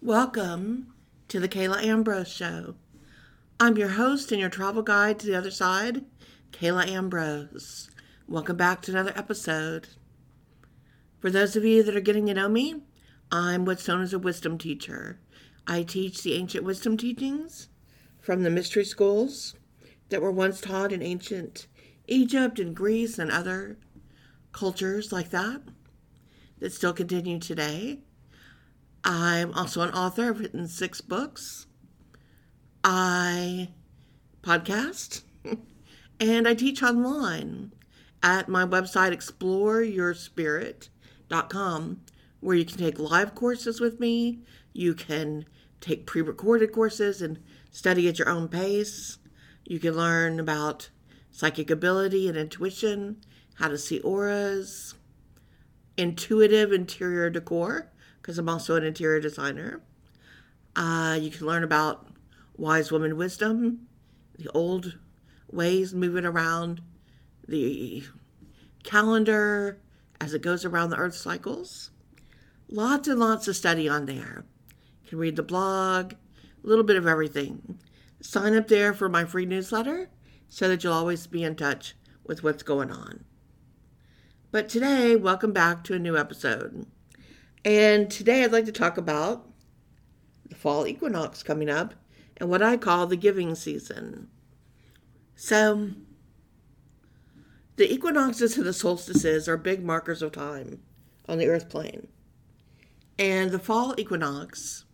Welcome to the Kala Ambrose Show. I'm your host and your travel guide to the other side, Kala Ambrose. Welcome back to another episode. For those of you that are getting to know me, I'm what's known as a wisdom teacher. I teach the ancient wisdom teachings from the mystery schools that were once taught in ancient Egypt and Greece and other cultures like that that still continue today. I'm also an author. I've written six books. I podcast and I teach online at my website exploreyourspirit.com where you can take live courses with me. You can take pre recorded courses and study at your own pace. You can learn about psychic ability and intuition, how to see auras, intuitive interior decor, because I'm also an interior designer. Uh, you can learn about wise woman wisdom, the old ways moving around the calendar as it goes around the earth cycles. Lots and lots of study on there. You can read the blog, a little bit of everything. Sign up there for my free newsletter so that you'll always be in touch with what's going on. But today, welcome back to a new episode. And today I'd like to talk about the fall equinox coming up and what I call the giving season. So, the equinoxes and the solstices are big markers of time on the earth plane. And the fall equinox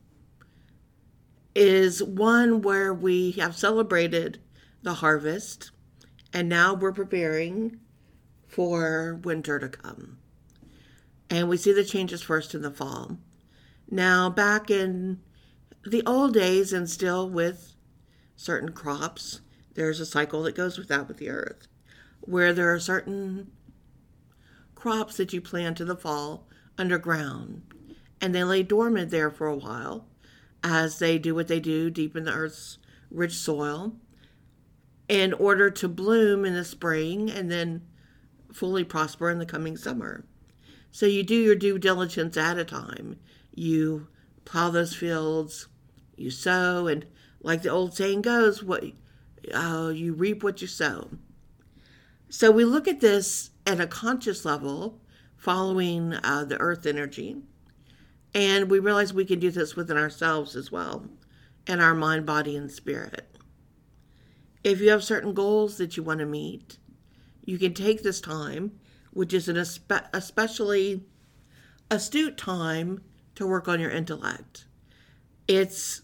is one where we have celebrated the harvest and now we're preparing for winter to come. And we see the changes first in the fall. Now, back in the old days, and still with certain crops, there's a cycle that goes with that with the earth, where there are certain crops that you plant in the fall underground, and they lay dormant there for a while as they do what they do deep in the earth's rich soil in order to bloom in the spring and then fully prosper in the coming summer. So you do your due diligence at a time. You plow those fields, you sow, and like the old saying goes, what uh, you reap what you sow. So we look at this at a conscious level, following uh, the earth energy, and we realize we can do this within ourselves as well, in our mind, body, and spirit. If you have certain goals that you want to meet, you can take this time which is an espe- especially astute time to work on your intellect. It's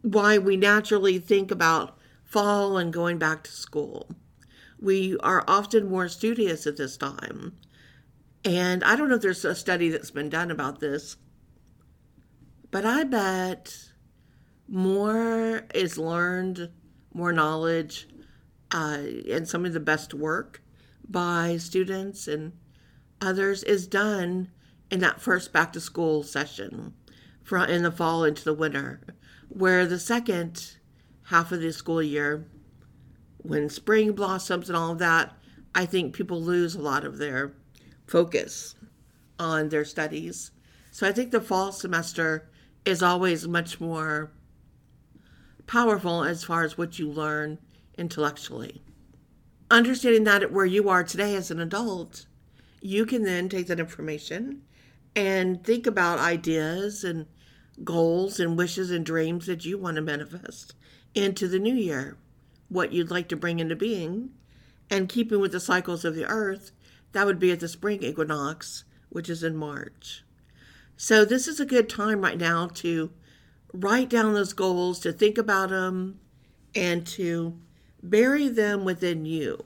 why we naturally think about fall and going back to school. We are often more studious at this time. And I don't know if there's a study that's been done about this, but I bet more is learned, more knowledge, uh, and some of the best work by students and others is done in that first back to school session from in the fall into the winter where the second half of the school year when spring blossoms and all of that i think people lose a lot of their focus on their studies. So i think the fall semester is always much more powerful as far as what you learn intellectually understanding that where you are today as an adult, you can then take that information and think about ideas and goals and wishes and dreams that you want to manifest into the new year, what you'd like to bring into being, and keeping with the cycles of the earth, that would be at the spring equinox, which is in March. So, this is a good time right now to write down those goals, to think about them, and to bury them within you,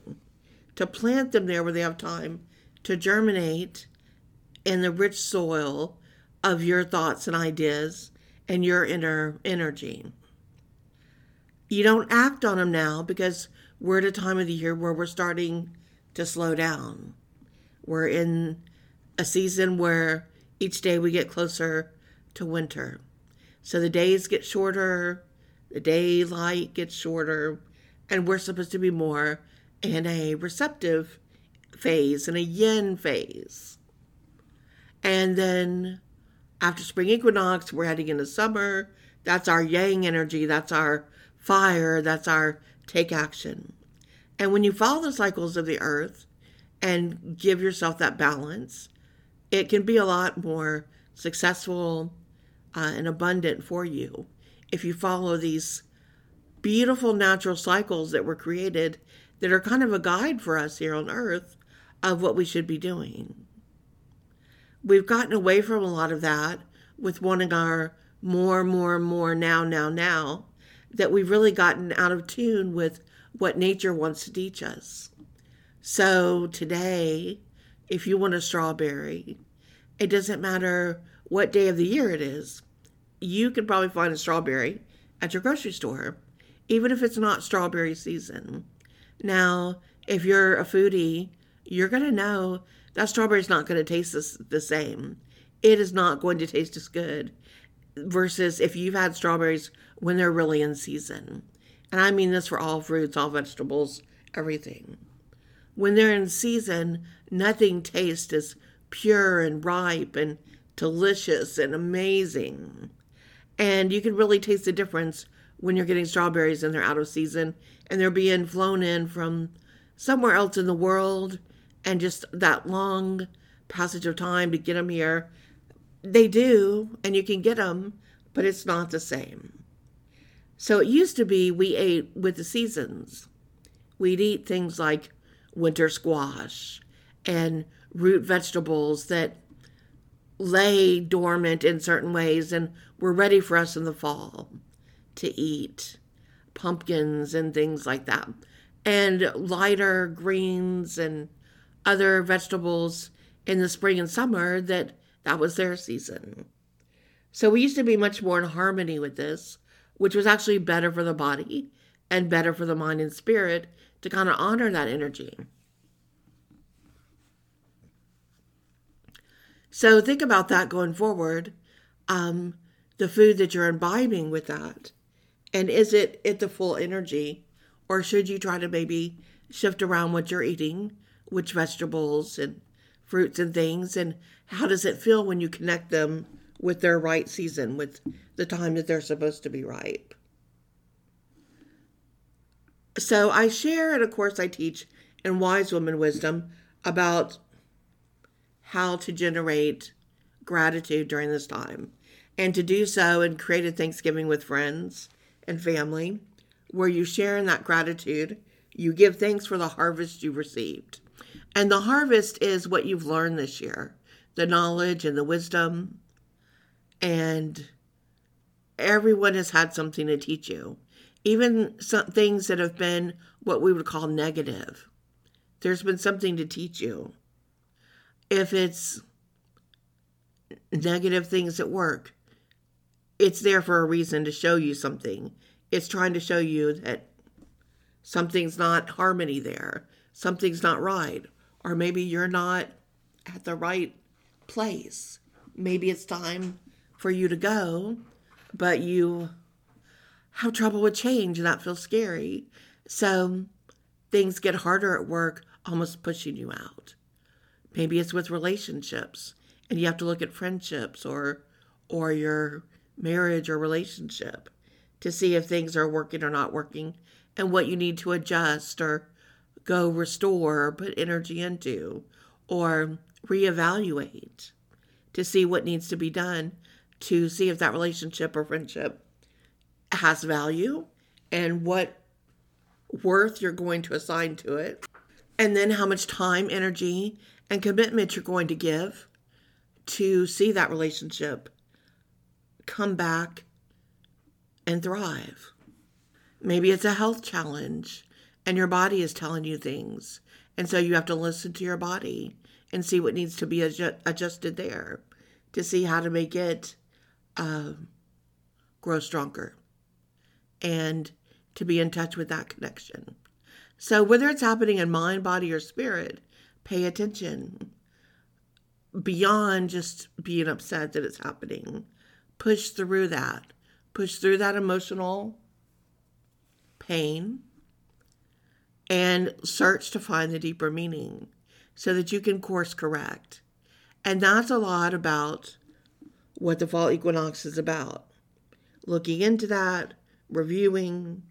to plant them there where they have time to germinate in the rich soil of your thoughts and ideas and your inner energy. You don't act on them now because we're at a time of the year where we're starting to slow down. We're in a season where each day we get closer to winter. So the days get shorter, the daylight gets shorter, and we're supposed to be more in a receptive phase, in a yin phase. And then After spring equinox, we're heading into summer. That's our yang energy. That's our fire. That's our take action. And when you follow the cycles of the earth and give yourself that balance, it can be a lot more successful uh, and abundant for you if you follow these beautiful natural cycles that were created that are kind of a guide for us here on earth of what we should be doing. We've gotten away from a lot of that with wanting our more, more, more now, now, now, that we've really gotten out of tune with what nature wants to teach us. So today, if you want a strawberry, it doesn't matter what day of the year it is, you can probably find a strawberry at your grocery store, even if it's not strawberry season. Now, if you're a foodie, you're going to know that strawberry's not going to taste the same. It is not going to taste as good versus if you've had strawberries when they're really in season. And I mean this for all fruits, all vegetables, everything. When they're in season, nothing tastes as pure and ripe and delicious and amazing. And you can really taste the difference when you're getting strawberries and they're out of season and they're being flown in from somewhere else in the world and just that long passage of time to get them here. They do, and you can get them, but it's not the same. So it used to be we ate with the seasons. We'd eat things like winter squash and root vegetables that lay dormant in certain ways and were ready for us in the fall to eat pumpkins and things like that and lighter greens and other vegetables in the spring and summer that that was their season so we used to be much more in harmony with this which was actually better for the body and better for the mind and spirit to kind of honor that energy So think about that going forward. Um, the food that you're imbibing with that. And is it at the full energy? Or should you try to maybe shift around what you're eating, which vegetables and fruits and things, and how does it feel when you connect them with their right season, with the time that they're supposed to be ripe? So I share in a course I teach in Wise Woman Wisdom about how to generate gratitude during this time and to do so and create a Thanksgiving with friends and family where you share in that gratitude. You give thanks for the harvest you've received. And the harvest is what you've learned this year the knowledge and the wisdom. And everyone has had something to teach you, even some things that have been what we would call negative. There's been something to teach you if it's negative things at work, it's there for a reason to show you something. It's trying to show you that something's not harmony there, something's not right, or maybe you're not at the right place. Maybe it's time for you to go, but you have trouble with change and that feels scary. So things get harder at work, almost pushing you out. Maybe it's with relationships and you have to look at friendships or or your marriage or relationship to see if things are working or not working and what you need to adjust or go restore or put energy into or reevaluate to see what needs to be done to see if that relationship or friendship has value and what worth you're going to assign to it. And then how much time energy and commitment you're going to give to see that relationship come back and thrive. Maybe it's a health challenge and your body is telling you things. And so you have to listen to your body and see what needs to be adju- adjusted there to see how to make it uh, grow stronger and to be in touch with that connection. So, whether it's happening in mind, body, or spirit, pay attention beyond just being upset that it's happening. Push through that. Push through that emotional pain and search to find the deeper meaning so that you can course correct. And that's a lot about what the fall equinox is about. Looking into that, reviewing,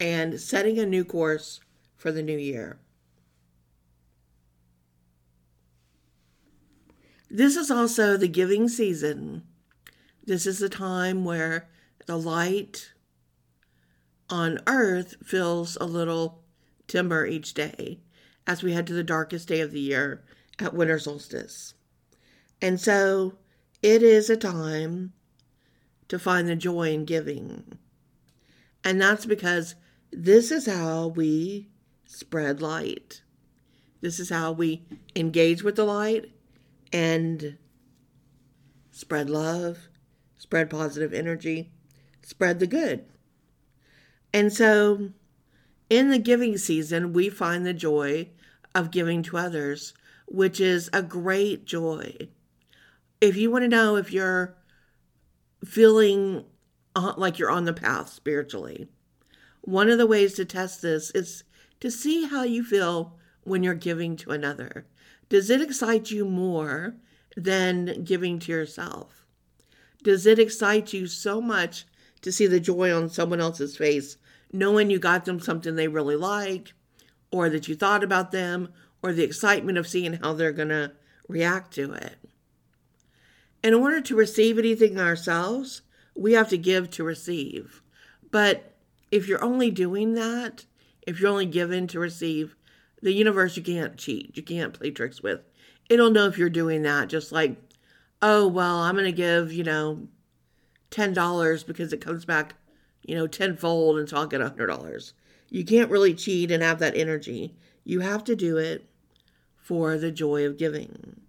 and setting a new course for the new year. This is also the giving season. This is a time where the light on earth fills a little dimmer each day as we head to the darkest day of the year at winter solstice. And so it is a time to find the joy in giving. And that's because this is how we spread light. This is how we engage with the light and spread love, spread positive energy, spread the good. And so in the giving season, we find the joy of giving to others, which is a great joy. If you want to know if you're feeling like you're on the path spiritually, one of the ways to test this is to see how you feel when you're giving to another. Does it excite you more than giving to yourself? Does it excite you so much to see the joy on someone else's face, knowing you got them something they really like, or that you thought about them, or the excitement of seeing how they're going to react to it? In order to receive anything ourselves, we have to give to receive. But if you're only doing that, if you're only given to receive, the universe you can't cheat, you can't play tricks with. It'll know if you're doing that, just like, oh, well, I'm going to give, you know, $10 because it comes back, you know, tenfold, and so I'll get $100. You can't really cheat and have that energy. You have to do it for the joy of giving.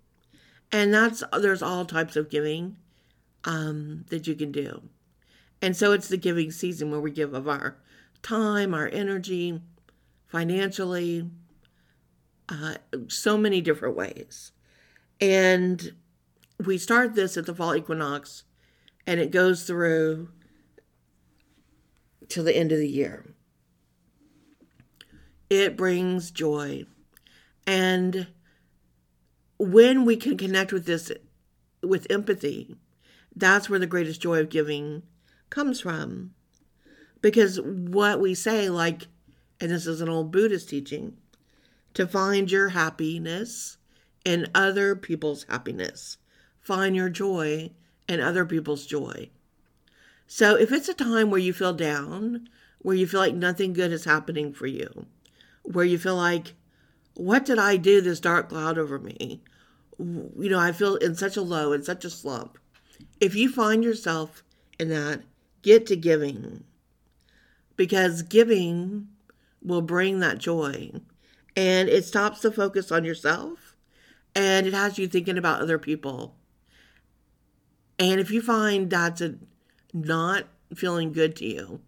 And that's, there's all types of giving um, that you can do. And so it's the giving season where we give of our time, our energy, financially, uh, so many different ways. And we start this at the fall equinox and it goes through till the end of the year. It brings joy. And when we can connect with this with empathy, that's where the greatest joy of giving comes from. Because what we say, like, and this is an old Buddhist teaching, to find your happiness in other people's happiness. Find your joy in other people's joy. So if it's a time where you feel down, where you feel like nothing good is happening for you, where you feel like, what did I do this dark cloud over me? You know, I feel in such a low, in such a slump. If you find yourself in that, get to giving because giving will bring that joy and it stops the focus on yourself and it has you thinking about other people. And if you find that's a, not feeling good to you,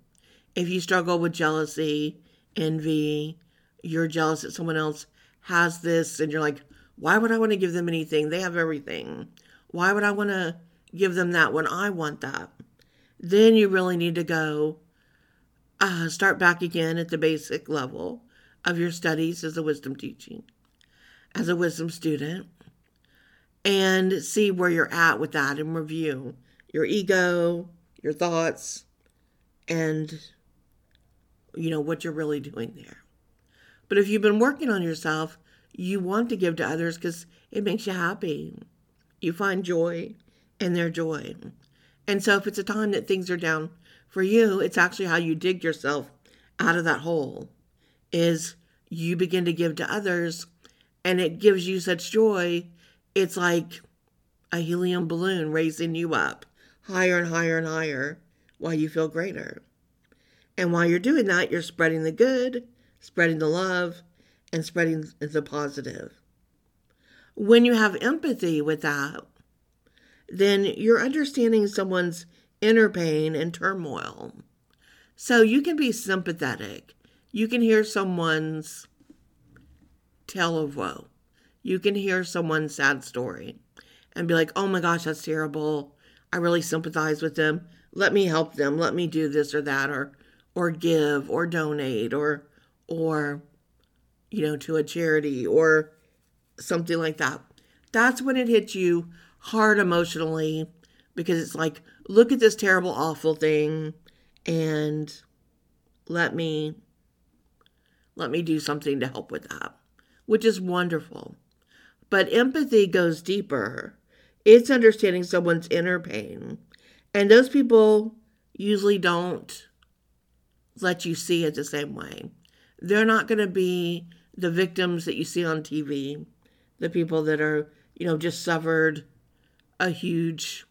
if you struggle with jealousy, envy, you're jealous that someone else has this, and you're like, why would I want to give them anything? They have everything. Why would I want to give them that when I want that? Then you really need to go uh, start back again at the basic level of your studies as a wisdom teaching, as a wisdom student, and see where you're at with that and review your ego, your thoughts, and you know what you're really doing there. But if you've been working on yourself, you want to give to others because it makes you happy. You find joy in their joy. And so if it's a time that things are down for you, it's actually how you dig yourself out of that hole is you begin to give to others and it gives you such joy. It's like a helium balloon raising you up higher and higher and higher while you feel greater. And while you're doing that, you're spreading the good, spreading the love, and spreading the positive. When you have empathy with that, then you're understanding someone's inner pain and turmoil. So you can be sympathetic. You can hear someone's tale of woe. You can hear someone's sad story and be like, oh my gosh, that's terrible. I really sympathize with them. Let me help them. Let me do this or that or or give or donate or or you know to a charity or something like that. That's when it hits you hard emotionally because it's like, look at this terrible, awful thing and let me let me do something to help with that, which is wonderful. But empathy goes deeper. It's understanding someone's inner pain. And those people usually don't let you see it the same way. They're not going to be the victims that you see on TV, the people that are, you know, just suffered a huge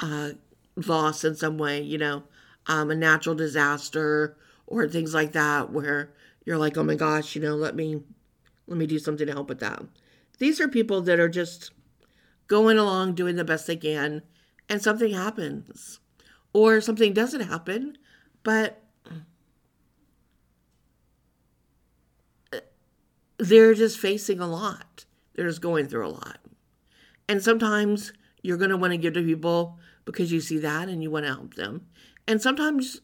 uh, loss in some way, you know, um, a natural disaster or things like that, where you're like, oh my gosh, you know, let me let me do something to help with that. These are people that are just going along doing the best they can, and something happens, or something doesn't happen, but they're just facing a lot. They're just going through a lot. And sometimes you're going to want to give to people because you see that and you want to help them. And sometimes,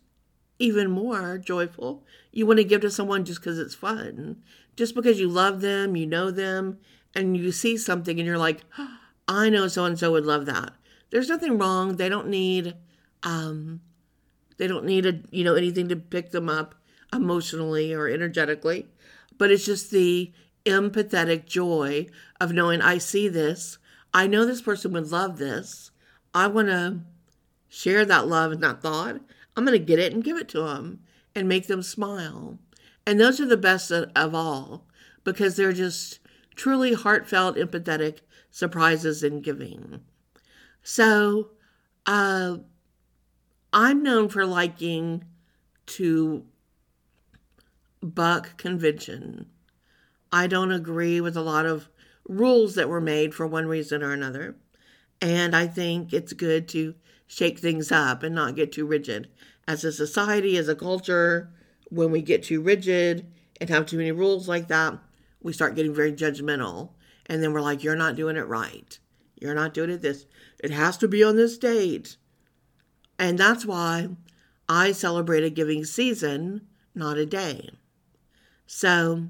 even more joyful, you want to give to someone just because it's fun, just because you love them, you know them, and you see something and you're like, oh, I know so and so would love that. There's nothing wrong. They don't need, um, they don't need a you know anything to pick them up emotionally or energetically but it's just the empathetic joy of knowing I see this. I know this person would love this. I want to share that love and that thought. I'm going to get it and give it to them and make them smile. And those are the best of all because they're just truly heartfelt, empathetic surprises in giving. So, uh, I'm known for liking to buck convention. I don't agree with a lot of rules that were made for one reason or another. And I think it's good to shake things up and not get too rigid. As a society, as a culture, when we get too rigid and have too many rules like that, we start getting very judgmental. And then we're like, you're not doing it right. You're not doing it this. It has to be on this date. And that's why I celebrate a giving season, not a day. So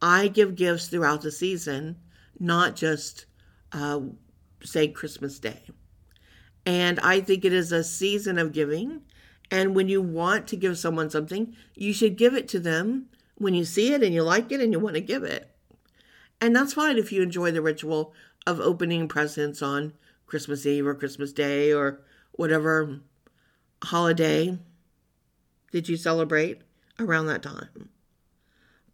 I give gifts throughout the season, not just, uh, say, Christmas Day. And I think it is a season of giving. And when you want to give someone something, you should give it to them when you see it and you like it and you want to give it. And that's fine if you enjoy the ritual of opening presents on Christmas Eve or Christmas Day or whatever holiday did you celebrate around that time.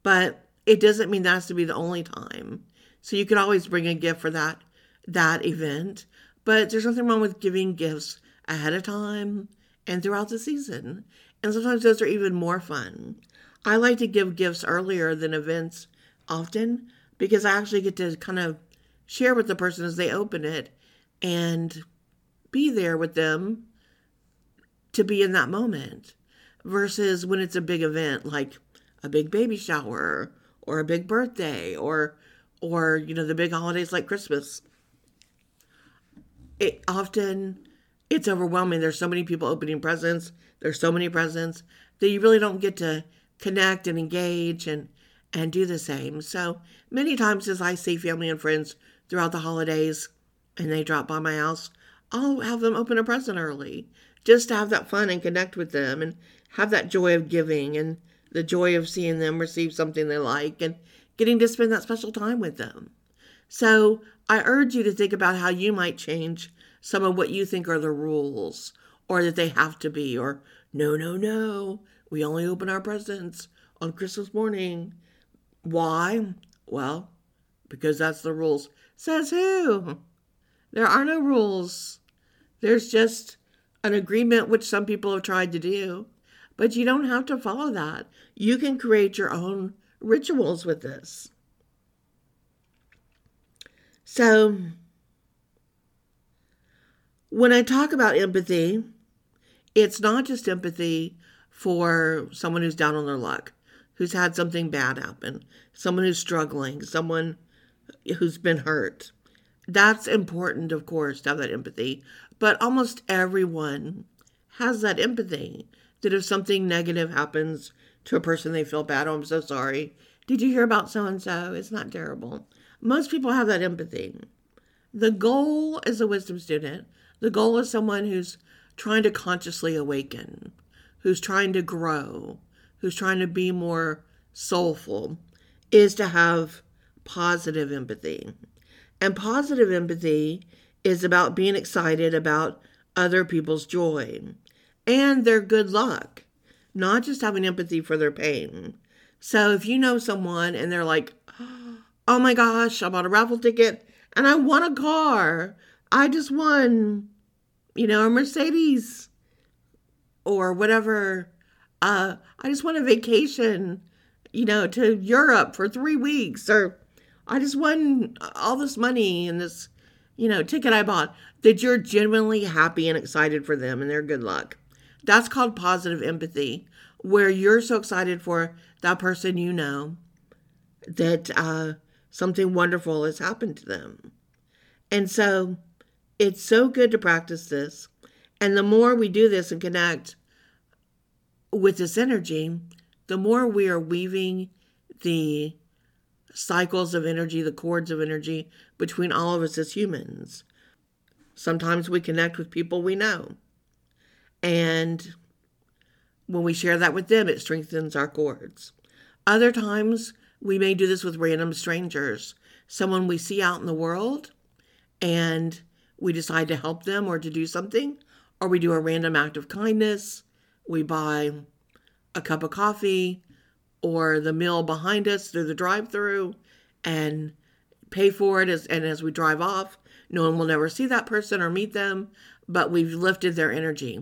But it doesn't mean that has to be the only time. So you could always bring a gift for that that event. But there's nothing wrong with giving gifts ahead of time and throughout the season. And sometimes those are even more fun. I like to give gifts earlier than events often because I actually get to kind of share with the person as they open it and be there with them to be in that moment versus when it's a big event like a big baby shower or a big birthday or or you know the big holidays like Christmas. It often it's overwhelming. There's so many people opening presents. There's so many presents that you really don't get to connect and engage and and do the same. So many times as I see family and friends throughout the holidays and they drop by my house, I'll have them open a present early just to have that fun and connect with them and have that joy of giving and the joy of seeing them receive something they like and getting to spend that special time with them. So I urge you to think about how you might change some of what you think are the rules or that they have to be, or no, no, no, we only open our presents on Christmas morning. Why? Well, because that's the rules. Says who? There are no rules. There's just an agreement which some people have tried to do. But you don't have to follow that. You can create your own rituals with this. So, when I talk about empathy, it's not just empathy for someone who's down on their luck, who's had something bad happen, someone who's struggling, someone who's been hurt. That's important, of course, to have that empathy. But almost everyone has that empathy that if something negative happens to a person, they feel bad. Oh, I'm so sorry. Did you hear about so and so? It's not terrible. Most people have that empathy. The goal is a wisdom student. The goal is someone who's trying to consciously awaken, who's trying to grow, who's trying to be more soulful, is to have positive empathy. And positive empathy is about being excited about other people's joy and their good luck, not just having empathy for their pain. So if you know someone and they're like, oh my gosh, I bought a raffle ticket and I won a car, I just won, you know, a Mercedes or whatever. Uh, I just won a vacation, you know, to Europe for three weeks, or I just won all this money and this, you know, ticket I bought. That you're genuinely happy and excited for them and their good luck. That's called positive empathy, where you're so excited for that person you know that uh, something wonderful has happened to them. And so it's so good to practice this. And the more we do this and connect with this energy, the more we are weaving the cycles of energy, the cords of energy between all of us as humans. Sometimes we connect with people we know. And when we share that with them, it strengthens our cords. Other times, we may do this with random strangers, someone we see out in the world, and we decide to help them or to do something, or we do a random act of kindness. We buy a cup of coffee or the meal behind us through the drive through and pay for it as, and as we drive off no one will never see that person or meet them but we've lifted their energy.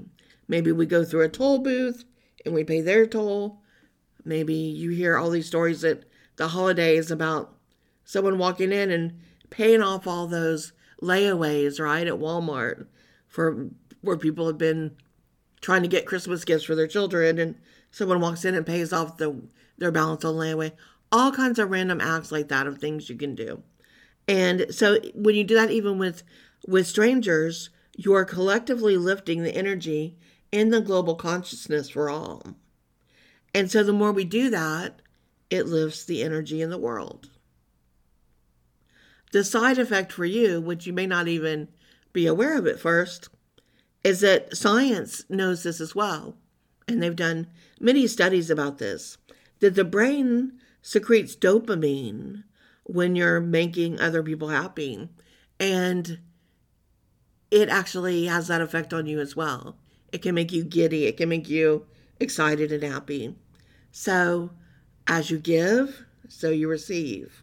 Maybe we go through a toll booth and we pay their toll. Maybe you hear all these stories at the holidays about someone walking in and paying off all those layaways right at walmart for where people have been trying to get christmas gifts for their children and someone walks in and pays off the their balance on layaway. All kinds of random acts like that of things you can do. And so when you do that even with with strangers, you are collectively lifting the energy in the global consciousness for all. And so the more we do that, it lifts the energy in the world. The side effect for you, which you may not even be aware of at first, is that science knows this as well and they've done many studies about this, that the brain secretes dopamine when you're making other people happy. And it actually has that effect on you as well. It can make you giddy, it can make you excited and happy. So, as you give, so you receive.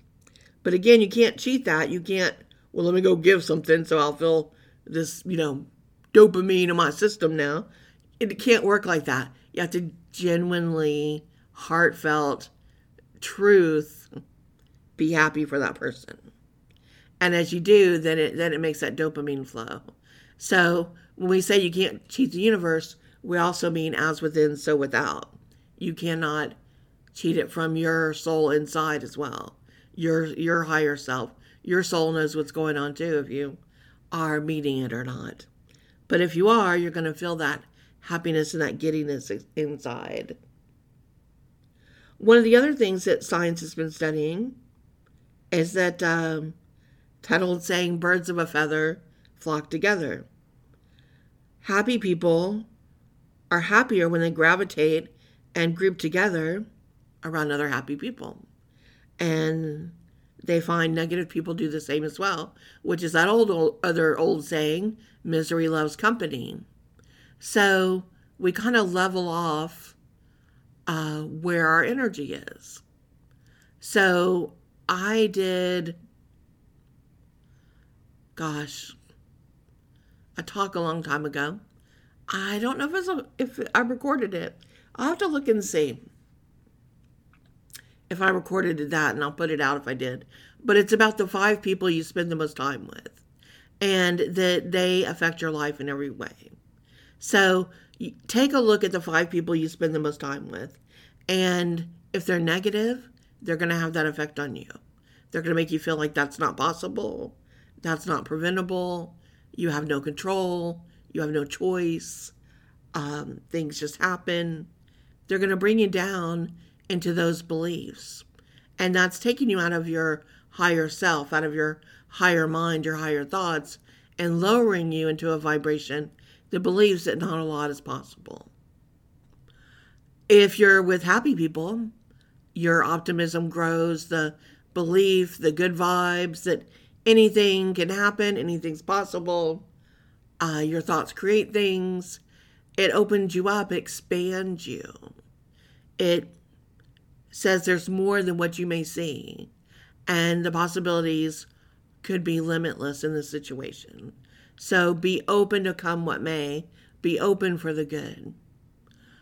But again, you can't cheat that. You can't, well, let me go give something so I'll feel this, you know, dopamine in my system now it can't work like that. You have to genuinely, heartfelt truth be happy for that person. And as you do, then it then it makes that dopamine flow. So when we say you can't cheat the universe, we also mean as within, so without. You cannot cheat it from your soul inside as well. Your your higher self. Your soul knows what's going on too if you are meeting it or not. But if you are, you're going to feel that happiness and that giddiness inside. One of the other things that science has been studying is that um, old saying, birds of a feather flock together. Happy people are happier when they gravitate and group together around other happy people. And they find negative people do the same as well, which is that old, old other old saying, misery loves company. So we kind of level off uh, where our energy is. So I did, gosh, a talk a long time ago. I don't know if it's a, if I recorded it. I'll have to look and see if I recorded that, and I'll put it out if I did. But it's about the five people you spend the most time with, and that they affect your life in every way. So take a look at the five people you spend the most time with. And if they're negative, they're going to have that effect on you. They're going to make you feel like that's not possible, that's not preventable, you have no control, you have no choice, um, things just happen. They're going to bring you down into those beliefs. And that's taking you out of your higher self, out of your higher mind, your higher thoughts, and lowering you into a vibration that believes that not a lot is possible. If you're with happy people, your optimism grows, the belief, the good vibes that anything can happen, anything's possible. Uh, your thoughts create things. It opens you up, expands you. It says there's more than what you may see, and the possibilities could be limitless in this situation. So be open to come what may, be open for the good.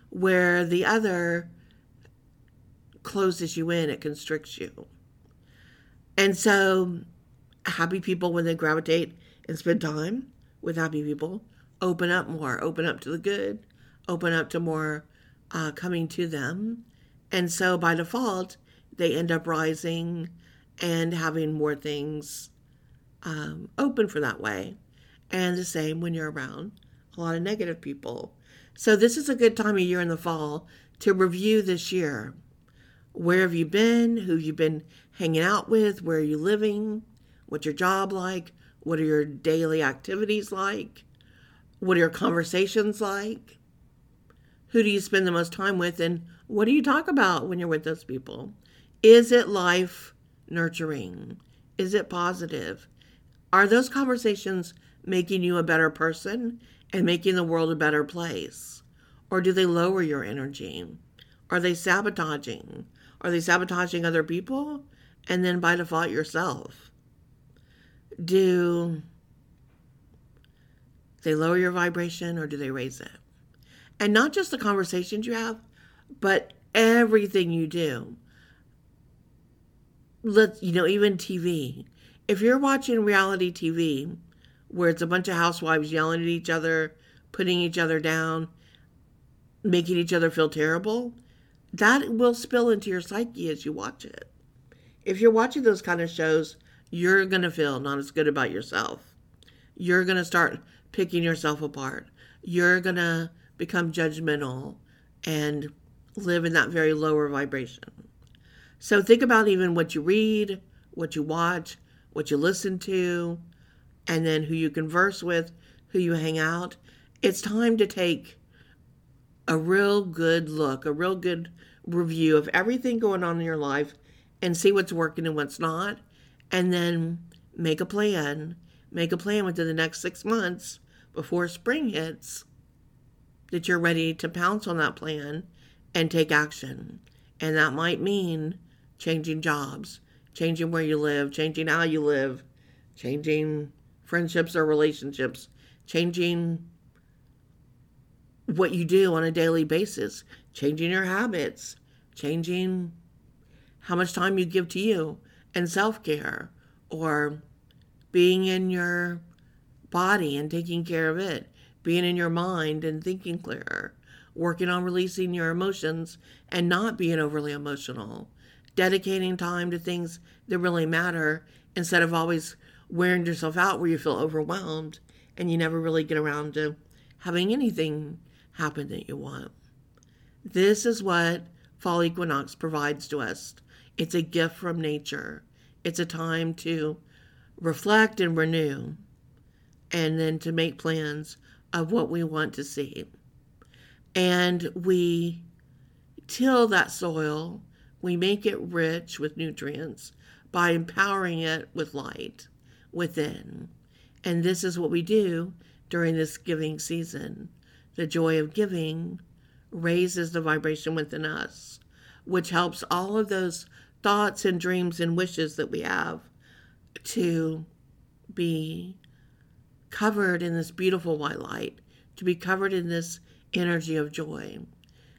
Where the other closes you in, it constricts you. And so, happy people, when they gravitate and spend time with happy people, open up more, open up to the good, open up to more uh, coming to them. And so, by default, they end up rising and having more things um, open for that way. And the same when you're around a lot of negative people. So, this is a good time of year in the fall to review this year. Where have you been? Who you've you been hanging out with? Where are you living? What's your job like? What are your daily activities like? What are your conversations like? Who do you spend the most time with? And what do you talk about when you're with those people? Is it life nurturing? Is it positive? Are those conversations making you a better person and making the world a better place? Or do they lower your energy? Are they sabotaging? Are they sabotaging other people? And then by default, yourself? Do they lower your vibration or do they raise it? And not just the conversations you have, but everything you do. Let you know, even TV. If you're watching reality TV where it's a bunch of housewives yelling at each other, putting each other down, making each other feel terrible, that will spill into your psyche as you watch it. If you're watching those kind of shows, you're going to feel not as good about yourself. You're going to start picking yourself apart. You're going to become judgmental and live in that very lower vibration. So think about even what you read, what you watch, what you listen to, and then who you converse with, who you hang out. It's time to take a real good look, a real good review of everything going on in your life and see what's working and what's not. And then make a plan. Make a plan within the next six months before spring hits that you're ready to pounce on that plan and take action. And that might mean changing jobs, changing where you live, changing how you live, changing friendships or relationships, changing what you do on a daily basis, changing your habits, changing how much time you give to you and self care, or being in your body and taking care of it, being in your mind and thinking clearer, working on releasing your emotions and not being overly emotional, dedicating time to things that really matter instead of always wearing yourself out where you feel overwhelmed and you never really get around to having anything happen that you want. This is what fall equinox provides to us. It's a gift from nature. It's a time to reflect and renew, and then to make plans of what we want to see. And we till that soil, we make it rich with nutrients by empowering it with light within. And this is what we do during this giving season. The joy of giving raises the vibration within us, which helps all of those thoughts and dreams and wishes that we have to be covered in this beautiful white light, to be covered in this energy of joy,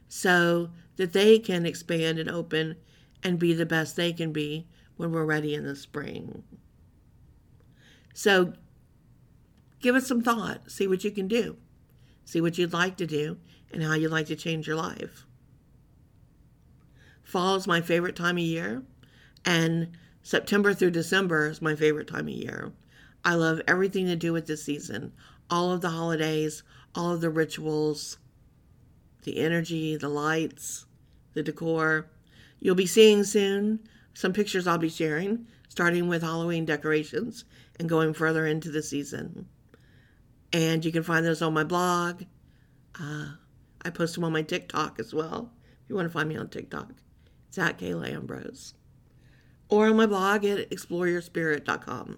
so that they can expand and open and be the best they can be when we're ready in the spring. So give us some thought, see what you can do. See what you'd like to do and how you'd like to change your life. Fall is my favorite time of year, and September through December is my favorite time of year. I love everything to do with this season all of the holidays, all of the rituals, the energy, the lights, the decor. You'll be seeing soon some pictures I'll be sharing starting with Halloween decorations and going further into the season. And you can find those on my blog. Uh, I post them on my TikTok as well. If you want to find me on TikTok, it's at Kala Ambrose. Or on my blog at exploreyourspirit.com.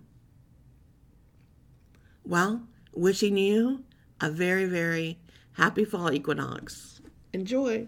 Well, wishing you a very, very happy fall equinox. Enjoy.